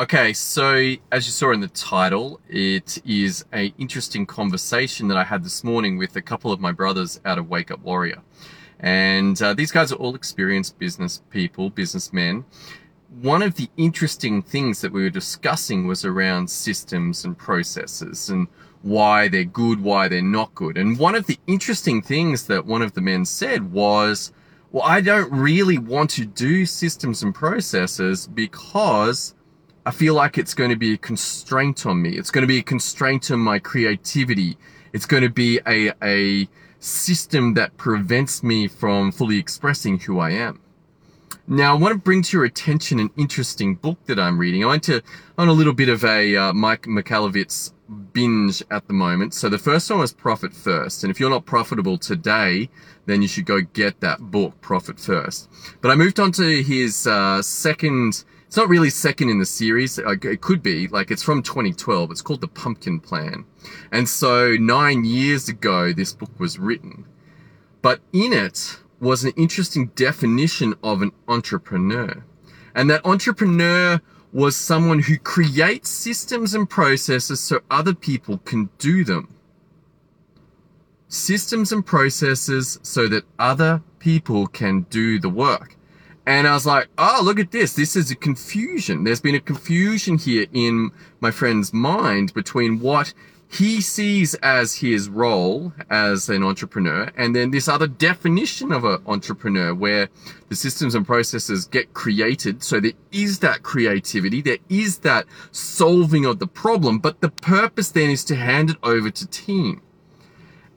Okay, so as you saw in the title, it is a interesting conversation that I had this morning with a couple of my brothers out of Wake Up Warrior. And uh, these guys are all experienced business people, businessmen. One of the interesting things that we were discussing was around systems and processes and why they're good, why they're not good. And one of the interesting things that one of the men said was, well, I don't really want to do systems and processes because I feel like it's going to be a constraint on me. It's going to be a constraint on my creativity. It's going to be a, a system that prevents me from fully expressing who I am. Now, I want to bring to your attention an interesting book that I'm reading. I went to on a little bit of a uh, Mike Michalowicz binge at the moment. So the first one was Profit First, and if you're not profitable today, then you should go get that book, Profit First. But I moved on to his uh, second it's not really second in the series. It could be like it's from 2012. It's called The Pumpkin Plan. And so nine years ago, this book was written. But in it was an interesting definition of an entrepreneur. And that entrepreneur was someone who creates systems and processes so other people can do them. Systems and processes so that other people can do the work. And I was like, oh, look at this. This is a confusion. There's been a confusion here in my friend's mind between what he sees as his role as an entrepreneur and then this other definition of an entrepreneur where the systems and processes get created. So there is that creativity. There is that solving of the problem, but the purpose then is to hand it over to team.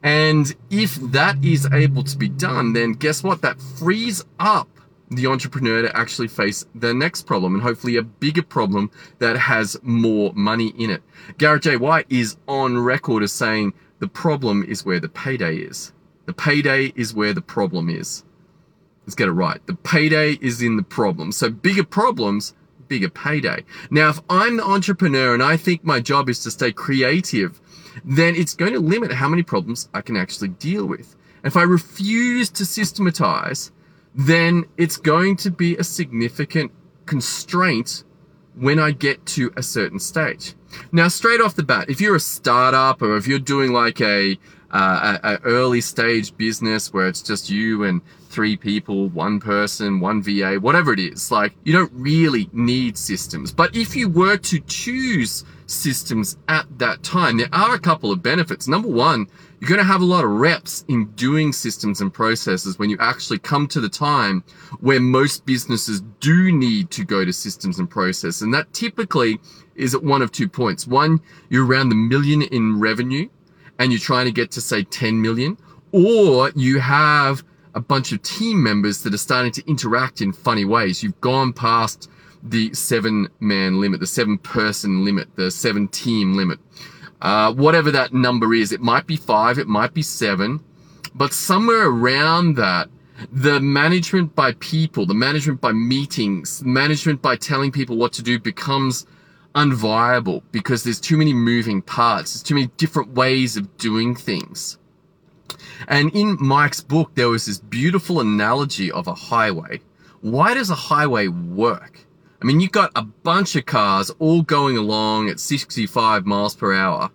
And if that is able to be done, then guess what? That frees up the entrepreneur to actually face the next problem and hopefully a bigger problem that has more money in it. Garrett J. White is on record as saying the problem is where the payday is. The payday is where the problem is. Let's get it right. The payday is in the problem. So bigger problems, bigger payday. Now, if I'm the entrepreneur and I think my job is to stay creative, then it's going to limit how many problems I can actually deal with. If I refuse to systematize, then it's going to be a significant constraint when I get to a certain stage. Now, straight off the bat, if you're a startup or if you're doing like a, uh, a, a early stage business where it's just you and three people, one person, one VA, whatever it is, like you don't really need systems. But if you were to choose systems at that time, there are a couple of benefits. Number one, you're going to have a lot of reps in doing systems and processes when you actually come to the time where most businesses do need to go to systems and process. And that typically is at one of two points. One, you're around the million in revenue and you're trying to get to say 10 million, or you have a bunch of team members that are starting to interact in funny ways. You've gone past the seven man limit, the seven person limit, the seven team limit. Uh, whatever that number is, it might be five, it might be seven, but somewhere around that, the management by people, the management by meetings, management by telling people what to do becomes unviable because there's too many moving parts. There's too many different ways of doing things. And in Mike's book, there was this beautiful analogy of a highway. Why does a highway work? I mean, you've got a bunch of cars all going along at 65 miles per hour,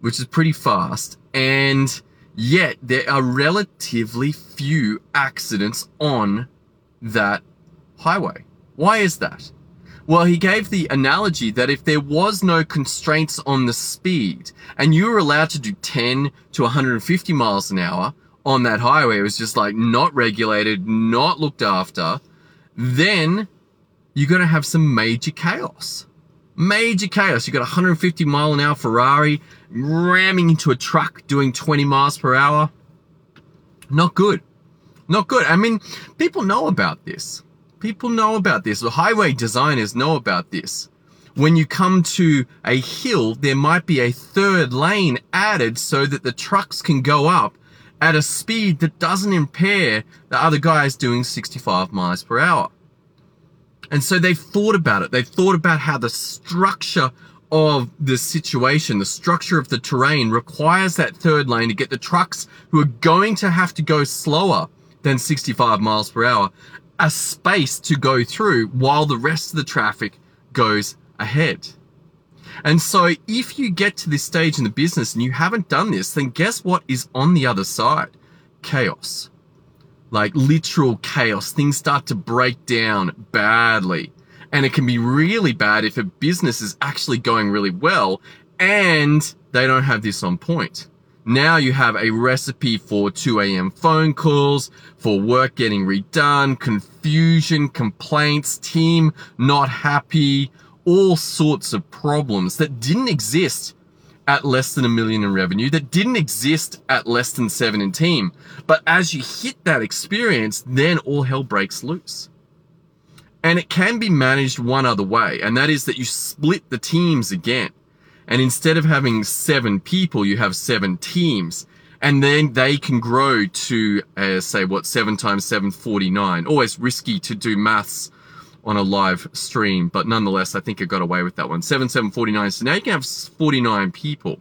which is pretty fast. And yet there are relatively few accidents on that highway. Why is that? Well, he gave the analogy that if there was no constraints on the speed and you were allowed to do 10 to 150 miles an hour on that highway, it was just like not regulated, not looked after, then you're going to have some major chaos. Major chaos. You've got a 150 mile an hour Ferrari ramming into a truck doing 20 miles per hour. Not good. Not good. I mean, people know about this. People know about this. The highway designers know about this. When you come to a hill, there might be a third lane added so that the trucks can go up at a speed that doesn't impair the other guys doing 65 miles per hour. And so they've thought about it. They've thought about how the structure of the situation, the structure of the terrain requires that third lane to get the trucks who are going to have to go slower than 65 miles per hour a space to go through while the rest of the traffic goes ahead. And so if you get to this stage in the business and you haven't done this, then guess what is on the other side? Chaos. Like literal chaos. Things start to break down badly. And it can be really bad if a business is actually going really well and they don't have this on point. Now you have a recipe for 2 a.m. phone calls, for work getting redone, confusion, complaints, team not happy, all sorts of problems that didn't exist at less than a million in revenue, that didn't exist at less than seven in team. But as you hit that experience, then all hell breaks loose. And it can be managed one other way, and that is that you split the teams again. And instead of having seven people, you have seven teams. And then they can grow to, uh, say, what, seven times seven, 49. Always risky to do maths on a live stream, but nonetheless, I think it got away with that one. 7, 7, 49. So now you can have 49 people.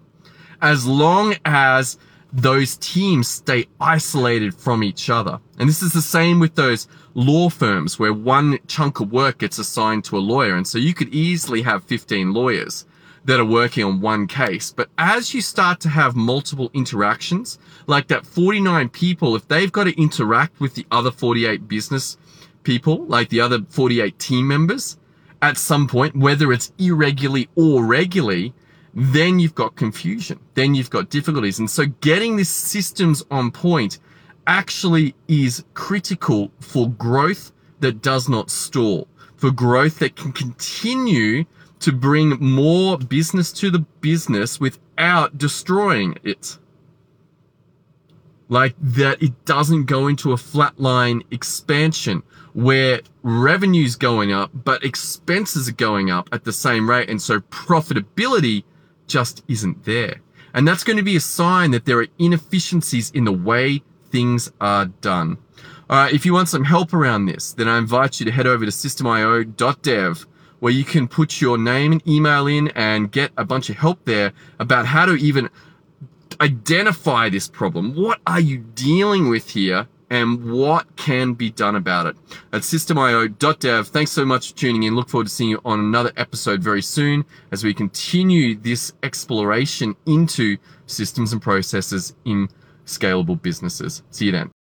As long as those teams stay isolated from each other. And this is the same with those law firms where one chunk of work gets assigned to a lawyer. And so you could easily have 15 lawyers that are working on one case. But as you start to have multiple interactions, like that 49 people, if they've got to interact with the other 48 business people, like the other 48 team members, at some point, whether it's irregularly or regularly, then you've got confusion. Then you've got difficulties. And so getting this systems on point actually is critical for growth that does not stall, for growth that can continue to bring more business to the business without destroying it. Like that it doesn't go into a flatline expansion where revenue's going up, but expenses are going up at the same rate. And so profitability just isn't there. And that's going to be a sign that there are inefficiencies in the way things are done. All right. If you want some help around this, then I invite you to head over to systemio.dev where you can put your name and email in and get a bunch of help there about how to even identify this problem. What are you dealing with here? And what can be done about it? At systemio.dev. Thanks so much for tuning in. Look forward to seeing you on another episode very soon as we continue this exploration into systems and processes in scalable businesses. See you then.